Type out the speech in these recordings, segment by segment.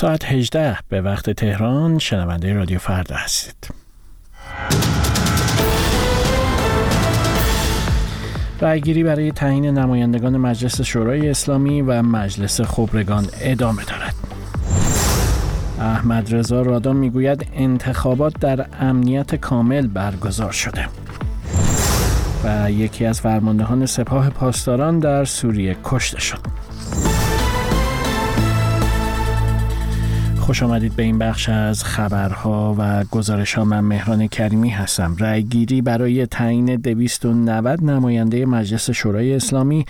ساعت 18 به وقت تهران شنونده رادیو فردا هستید. رأیگیری برای تعیین نمایندگان مجلس شورای اسلامی و مجلس خبرگان ادامه دارد. احمد رضا رادان می‌گوید انتخابات در امنیت کامل برگزار شده. و یکی از فرماندهان سپاه پاسداران در سوریه کشته شد. خوش آمدید به این بخش از خبرها و گزارش ها. من مهران کریمی هستم. رأی گیری برای تعیین 290 نماینده مجلس شورای اسلامی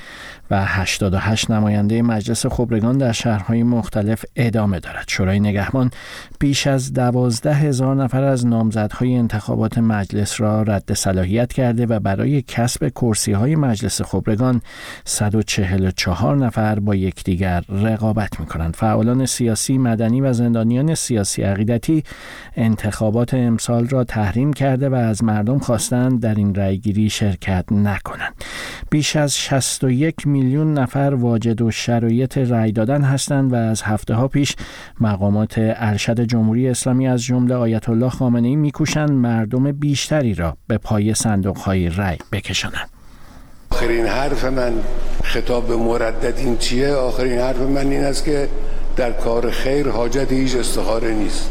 و 88 نماینده مجلس خبرگان در شهرهای مختلف ادامه دارد شورای نگهبان بیش از دوازده هزار نفر از نامزدهای انتخابات مجلس را رد صلاحیت کرده و برای کسب کرسی های مجلس خبرگان 144 نفر با یکدیگر رقابت می کنند. فعالان سیاسی، مدنی و زندانیان سیاسی عقیدتی انتخابات امسال را تحریم کرده و از مردم خواستند در این رأیگیری شرکت نکنند. بیش از 61 میلیون نفر واجد و شرایط رأی دادن هستند و از هفته ها پیش مقامات ارشد جمهوری اسلامی از جمله آیت الله خامنه ای میکوشند مردم بیشتری را به پای صندوق های رأی بکشانند. آخرین حرف من خطاب به مردد این چیه؟ آخرین حرف من این است که در کار خیر حاجت هیچ استخاره نیست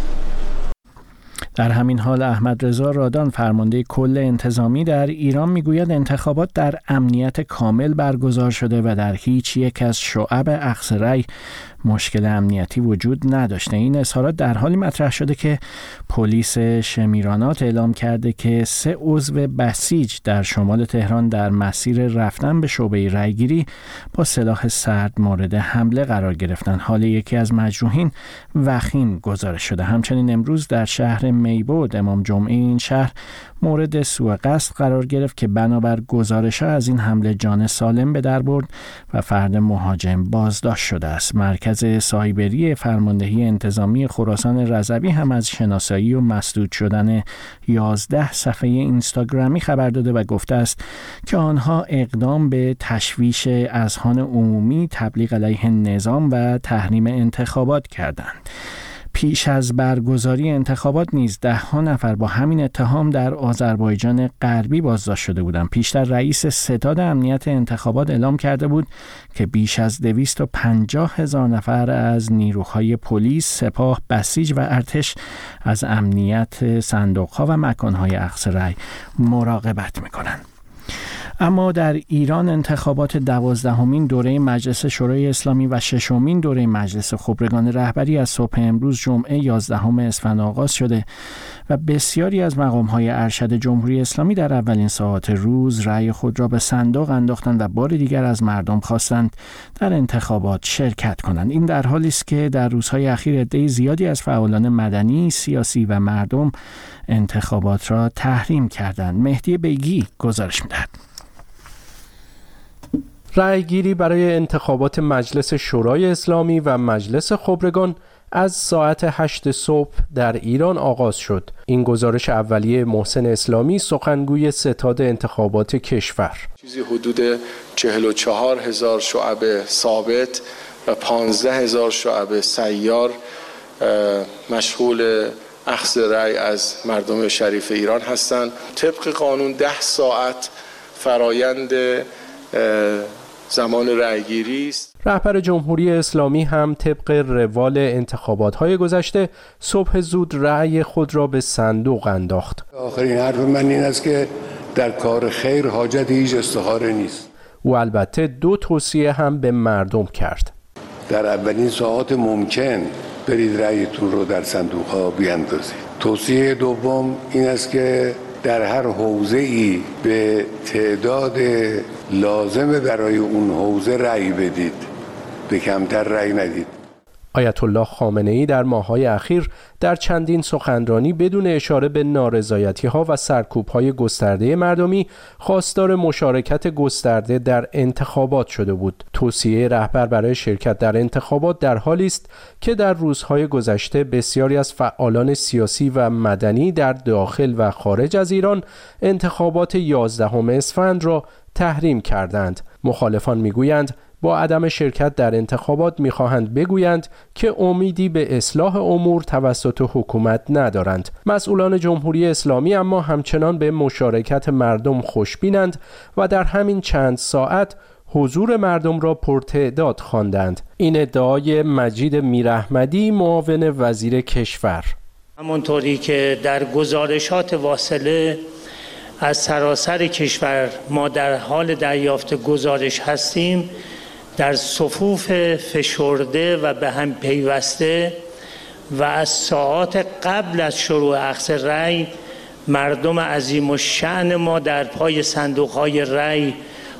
در همین حال احمد رضا رادان فرمانده کل انتظامی در ایران می‌گوید انتخابات در امنیت کامل برگزار شده و در هیچ یک از شعب اخصرای مشکل امنیتی وجود نداشته. این اظهارات در حالی مطرح شده که پلیس شمیرانات اعلام کرده که سه عضو بسیج در شمال تهران در مسیر رفتن به شعبه رأیگیری با سلاح سرد مورد حمله قرار گرفتن. حال یکی از مجروحین وخیم گزارش شده. همچنین امروز در شهر میبود امام جمعه این شهر مورد سوء قصد قرار گرفت که بنابر گزارش از این حمله جان سالم به در برد و فرد مهاجم بازداشت شده است. مرکز سایبری فرماندهی انتظامی خراسان رضوی هم از شناسایی و مسدود شدن 11 صفحه اینستاگرامی خبر داده و گفته است که آنها اقدام به تشویش اذهان عمومی تبلیغ علیه نظام و تحریم انتخابات کردند. پیش از برگزاری انتخابات نیز ده ها نفر با همین اتهام در آذربایجان غربی بازداشت شده بودند. پیشتر رئیس ستاد امنیت انتخابات اعلام کرده بود که بیش از 250 هزار نفر از نیروهای پلیس، سپاه، بسیج و ارتش از امنیت صندوقها و مکانهای اخص رأی مراقبت می‌کنند. اما در ایران انتخابات دوازدهمین دوره مجلس شورای اسلامی و ششمین دوره مجلس خبرگان رهبری از صبح امروز جمعه 11 اسفند آغاز شده و بسیاری از های ارشد جمهوری اسلامی در اولین ساعات روز رأی خود را به صندوق انداختند و بار دیگر از مردم خواستند در انتخابات شرکت کنند. این در حالی است که در روزهای اخیر عده زیادی از فعالان مدنی سیاسی و مردم انتخابات را تحریم کردند. مهدی بیگی گزارش می‌دهد. رأیگیری برای انتخابات مجلس شورای اسلامی و مجلس خبرگان از ساعت 8 صبح در ایران آغاز شد. این گزارش اولیه محسن اسلامی سخنگوی ستاد انتخابات کشور. چیزی حدود 44 هزار شعب ثابت و 15 هزار شعب سیار مشغول اخذ رأی از مردم شریف ایران هستند. طبق قانون 10 ساعت فرایند زمان رأیگیری است. رهبر جمهوری اسلامی هم طبق روال انتخابات های گذشته صبح زود رأی خود را به صندوق انداخت. آخرین حرف من این است که در کار خیر حاجت هیچ استخاره نیست. او البته دو توصیه هم به مردم کرد. در اولین ساعات ممکن برید رأیتون رو در صندوق ها بیاندازید. توصیه دوم این است که در هر حوزه ای به تعداد لازم برای اون حوزه رأی بدید. به کمتر رأی ندید. آیت الله خامنه ای در ماهای اخیر در چندین سخنرانی بدون اشاره به نارضایتی ها و سرکوب های گسترده مردمی خواستار مشارکت گسترده در انتخابات شده بود. توصیه رهبر برای شرکت در انتخابات در حالی است که در روزهای گذشته بسیاری از فعالان سیاسی و مدنی در داخل و خارج از ایران انتخابات 11 اسفند را تحریم کردند. مخالفان می‌گویند با عدم شرکت در انتخابات می‌خواهند بگویند که امیدی به اصلاح امور توسط حکومت ندارند. مسئولان جمهوری اسلامی اما همچنان به مشارکت مردم خوشبینند و در همین چند ساعت حضور مردم را پرتعداد خواندند. این ادعای مجید میرحمدی معاون وزیر کشور. همونطوری که در گزارشات واصله از سراسر کشور ما در حال دریافت گزارش هستیم در صفوف فشرده و به هم پیوسته و از ساعات قبل از شروع اخذ رأی مردم عظیم و شعن ما در پای صندوق های رأی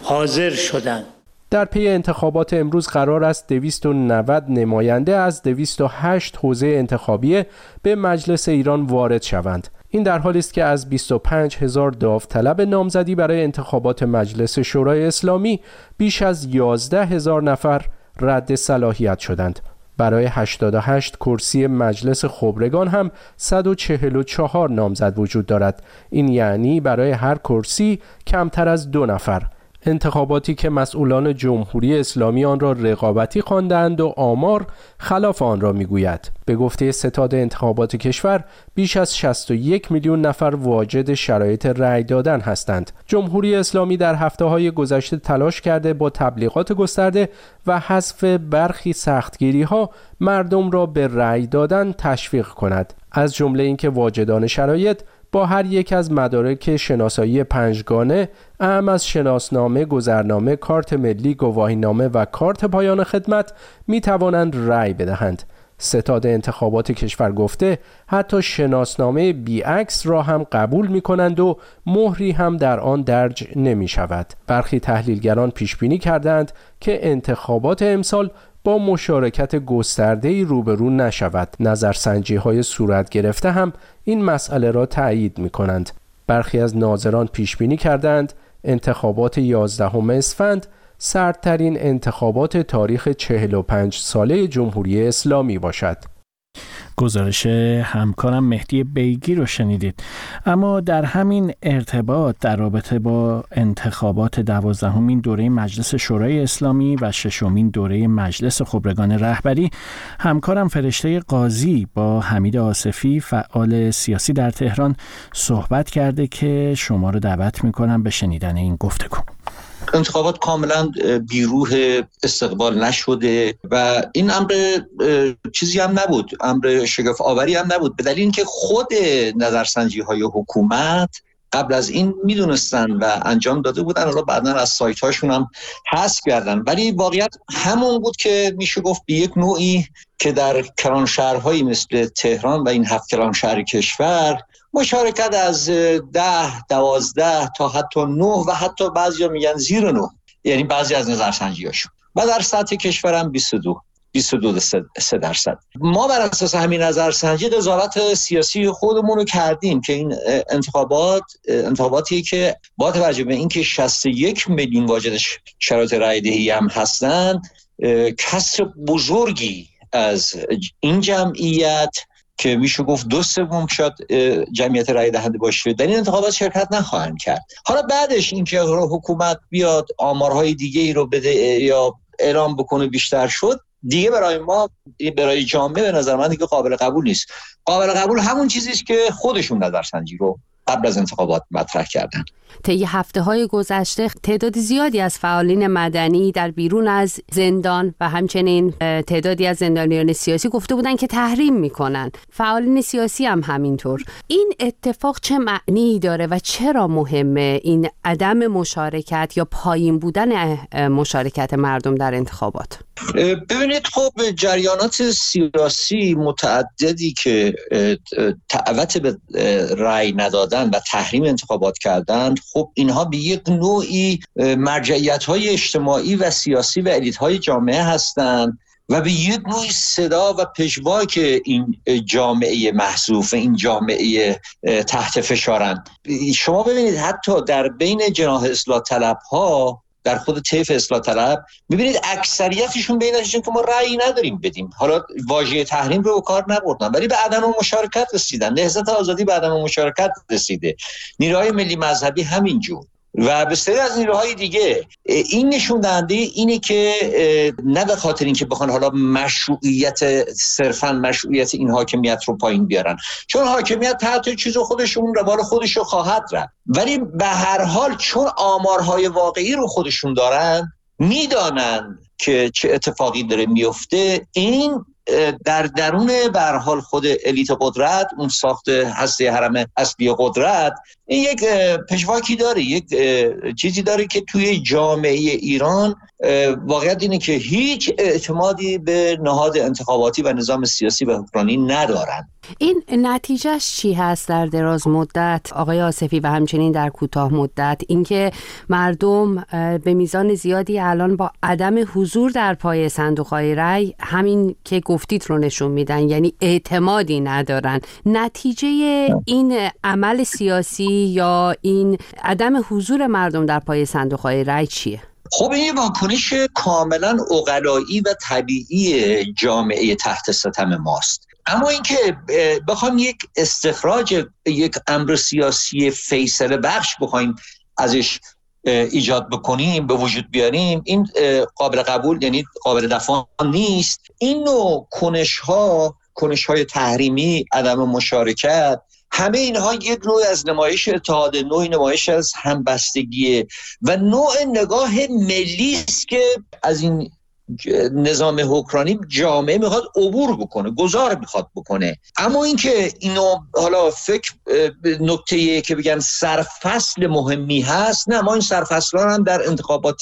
حاضر شدند در پی انتخابات امروز قرار است 290 نماینده از 208 حوزه انتخابی به مجلس ایران وارد شوند. این در حالی است که از 25 هزار داوطلب نامزدی برای انتخابات مجلس شورای اسلامی بیش از 11 هزار نفر رد صلاحیت شدند. برای 88 کرسی مجلس خبرگان هم 144 نامزد وجود دارد. این یعنی برای هر کرسی کمتر از دو نفر انتخاباتی که مسئولان جمهوری اسلامی آن را رقابتی خواندند و آمار خلاف آن را می‌گوید. به گفته ستاد انتخابات کشور بیش از 61 میلیون نفر واجد شرایط رأی دادن هستند. جمهوری اسلامی در هفته های گذشته تلاش کرده با تبلیغات گسترده و حذف برخی سختگیری ها مردم را به رأی دادن تشویق کند. از جمله اینکه واجدان شرایط با هر یک از مدارک شناسایی پنجگانه اهم از شناسنامه، گذرنامه، کارت ملی، گواهینامه و کارت پایان خدمت می توانند رأی بدهند. ستاد انتخابات کشور گفته حتی شناسنامه بیعکس را هم قبول می کنند و مهری هم در آن درج نمی شود. برخی تحلیلگران پیش بینی کردند که انتخابات امسال مشارکت گسترده روبرو نشود. نظرسنجی های صورت گرفته هم این مسئله را تأیید می کنند برخی از ناظران پیش بینی کردند انتخابات 11 اسفند سردترین انتخابات تاریخ 45 ساله جمهوری اسلامی باشد. گزارش همکارم مهدی بیگی رو شنیدید. اما در همین ارتباط در رابطه با انتخابات دوازدهمین دوره مجلس شورای اسلامی و ششمین دوره مجلس خبرگان رهبری همکارم فرشته قاضی با حمید آصفی فعال سیاسی در تهران صحبت کرده که شما رو دعوت می‌کنم به شنیدن این گفتگو. انتخابات کاملا بیروح استقبال نشده و این امر چیزی هم نبود. امر شگفت آوری هم نبود. به دلیل اینکه خود نظرسنجی های حکومت قبل از این می‌دونستن و انجام داده بودن حالا بعدا از سایت هاشون هم حذف کردن. ولی واقعیت همون بود که میشه گفت به یک نوعی که در کلان شهرهایی مثل تهران و این هفت کلان شهر کشور مشارکت از ده دوازده تا حتی نه و حتی بعضی میگن زیر نه. یعنی بعضی از نظرسنجی هاشون و در سطح کشورم 22 22 سه درصد. ما بر اساس همین نظرسنجی قضاوت سیاسی خودمون رو کردیم که این انتخابات انتخاباتی که با توجه به اینکه 61 میلیون واجد شرایط رای هم هستند کسر بزرگی از این جمعیت که میشه گفت دو سوم شاید جمعیت رای دهنده باشه در این انتخابات شرکت نخواهند کرد. حالا بعدش اینکه حکومت بیاد آمارهای دیگه ای رو بده یا اعلام بکنه بیشتر شد دیگه برای ما برای جامعه به نظر من دیگه قابل قبول نیست. قابل قبول همون چیزی است که خودشون نظرسنجی رو قبل از انتخابات مطرح کردن. طی هفته های گذشته تعداد زیادی از فعالین مدنی در بیرون از زندان و همچنین تعدادی از زندانیان سیاسی گفته بودند که تحریم می‌کنن. فعالین سیاسی هم همینطور. این اتفاق چه معنی داره و چرا مهمه این عدم مشارکت یا پایین بودن مشارکت مردم در انتخابات؟ ببینید خب جریانات سیاسی متعددی که دعوت به رأی ندادن و تحریم انتخابات کردن خب اینها به یک نوعی مرجعیت های اجتماعی و سیاسی و الیت های جامعه هستند و به یک نوع صدا و پژواک این جامعه محذوف این جامعه تحت فشارن. شما ببینید حتی در بین جناح اصلاح طلب ها در خود طیف اصلاح طلب می‌بینید اکثریتشون بینشون که ما رأی نداریم بدیم. حالا واژه تحریم رو کار نبردن ولی به عدم مشارکت رسیدن. نهضت آزادی به عدم مشارکت رسیده. نیروهای ملی مذهبی همینجور. و بسیاری از نیروهای دیگه. این نشون دهنده اینه که نه به خاطر اینکه بخوان حالا مشروعیت صرفا مشروعیت این حاکمیت رو پایین بیارن. چون حاکمیت تحت چیز خودشون روال خودش رو خواهد رفت. ولی به هر حال چون آمارهای واقعی رو خودشون دارن می‌دانند که چه اتفاقی داره میفته این در درون به حال خود الیت قدرت اون ساخت هسته حرم اصلی قدرت این یک پشواکی داره یک چیزی داره که توی جامعه ایران واقعیت اینه که هیچ اعتمادی به نهاد انتخاباتی و نظام سیاسی و حکمرانی ندارند این نتیجهش چی هست در دراز مدت؟ آقای آصفی و همچنین در کوتاه مدت اینکه مردم به میزان زیادی الان با عدم حضور در پای صندوق های رای همین که گفتید رو نشون میدن یعنی اعتمادی ندارن. نتیجه این عمل سیاسی یا این عدم حضور مردم در پای صندوق های رای چیه؟ خب این واکنش کاملا اقلایی و طبیعی جامعه تحت ستم ماست. اما اینکه بخوام یک استخراج یک امر سیاسی فیصله بخش بخوایم ازش ایجاد بکنیم به وجود بیاریم این قابل قبول یعنی قابل دفاع نیست. این نوع کنش ها کنش های تحریمی عدم مشارکت همه اینها یک نوع از نمایش اتحاد نوع نمایش از همبستگیه و نوع نگاه ملی است که از این نظام حکرانی جامعه می‌خواد عبور بکنه گذار می‌خواد بکنه. اما اینکه اینو حالا فکر نکته که بگن سرفصل مهمی هست نه ما این سرفصل هم در انتخابات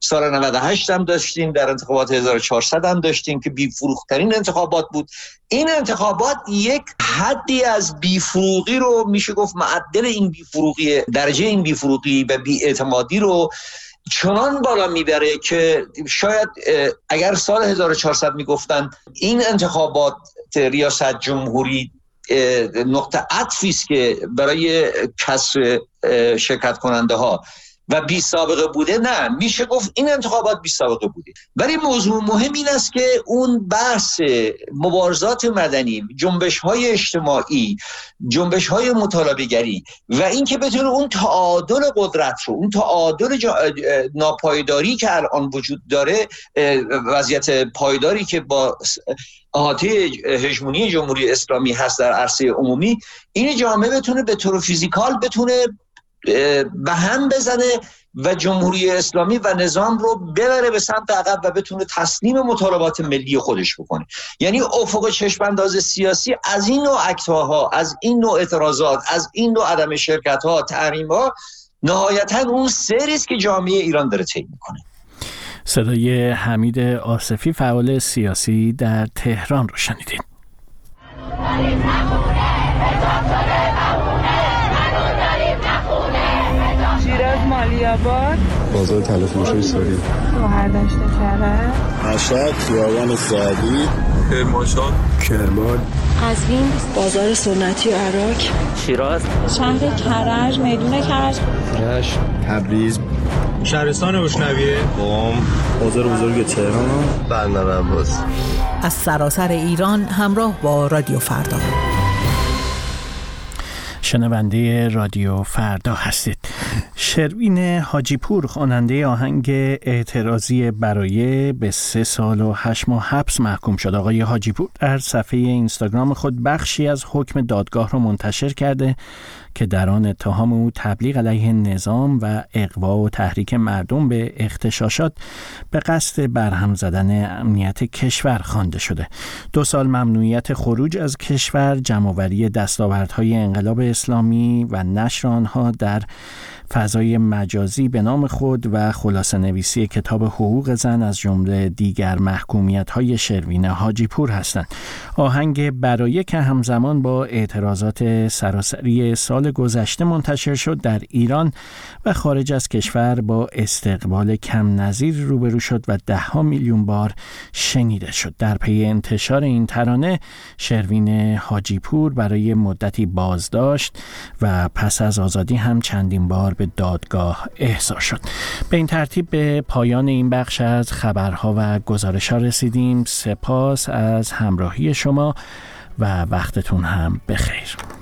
سال 98 هم داشتیم در انتخابات 1400 هم داشتیم که بیفروخترین انتخابات بود. این انتخابات یک حدی از بیفروغی رو میشه گفت معدل این بیفروغی درجه این بیفروغی و بیاعتمادی رو چنان بالا می‌بره که شاید اگر سال 1400 می‌گفتن این انتخابات ریاست جمهوری نقطه عطفی است که برای کسر شرکت کننده ها و بی سابقه بوده نه. میشه گفت این انتخابات بی سابقه بوده. ولی موضوع مهم این است که اون بحث مبارزات مدنی جنبش های اجتماعی جنبش های مطالبه و اینکه بتونه اون تعادل قدرت رو اون تعادل ناپایداری که الان وجود داره وضعیت پایداری که با احاطه هژمونی جمهوری اسلامی هست در عرصه عمومی این جامعه بتونه به طور فیزیکال بتونه به هم بزنه و جمهوری اسلامی و نظام رو ببره به سمت عقب و بتونه تسلیم مطالبات ملی خودش بکنه. یعنی افق چشمانداز سیاسی از این نوع اکتاها از این نوع اعتراضات از این نوع عدم شرکت ها تحریم ها نهایتا اون سریست که جامعه ایران داره طی می‌کنه. صدای حمید آصفی فعال سیاسی در تهران رو شنیدید آباد بازار تلف مشوی ساری گوهر داشته کرد مشهد خیابان سعدی. کرمانشاه. کرمان. قزوین. بازار سنتی عراق. شیراز. شهر کرج میدون کرج. رشت تبریز. شهرستان بشنویه. قم بازار بزرگ تهران. بندر عباس. از سراسر ایران همراه با رادیو فردا. شنونده رادیو فردا هستید. شروین حاجیپور خواننده آهنگ اعتراضی برای به سه سال و هشت ماه حبس محکوم شد. آقای حاجیپور در صفحه اینستاگرام خود بخشی از حکم دادگاه را منتشر کرده که در آن اتهام او تبلیغ علیه نظام و اقوا و تحریک مردم به اختشاشات به قصد برهم زدن امنیت کشور خوانده شده. دو سال ممنوعیت خروج از کشور جمعآوری دستاوردهای انقلاب اسلامی و نشر آنها در فضای مجازی به نام خود و خلاصه نویسی کتاب حقوق زن از جمله دیگر محکومیت های شروین حاجی پور هستند. آهنگ برای که همزمان با اعتراضات سراسری سال گذشته منتشر شد در ایران و خارج از کشور با استقبال کم نظیر روبرو شد و ده میلیون بار شنیده شد. در پی انتشار این ترانه شروین حاجی پور برای مدتی بازداشت و پس از آزادی هم چندین بار به دادگاه احضار شد. به این ترتیب به پایان این بخش از خبرها و گزارش ها رسیدیم. سپاس از همراهی شما و وقتتون هم بخیر.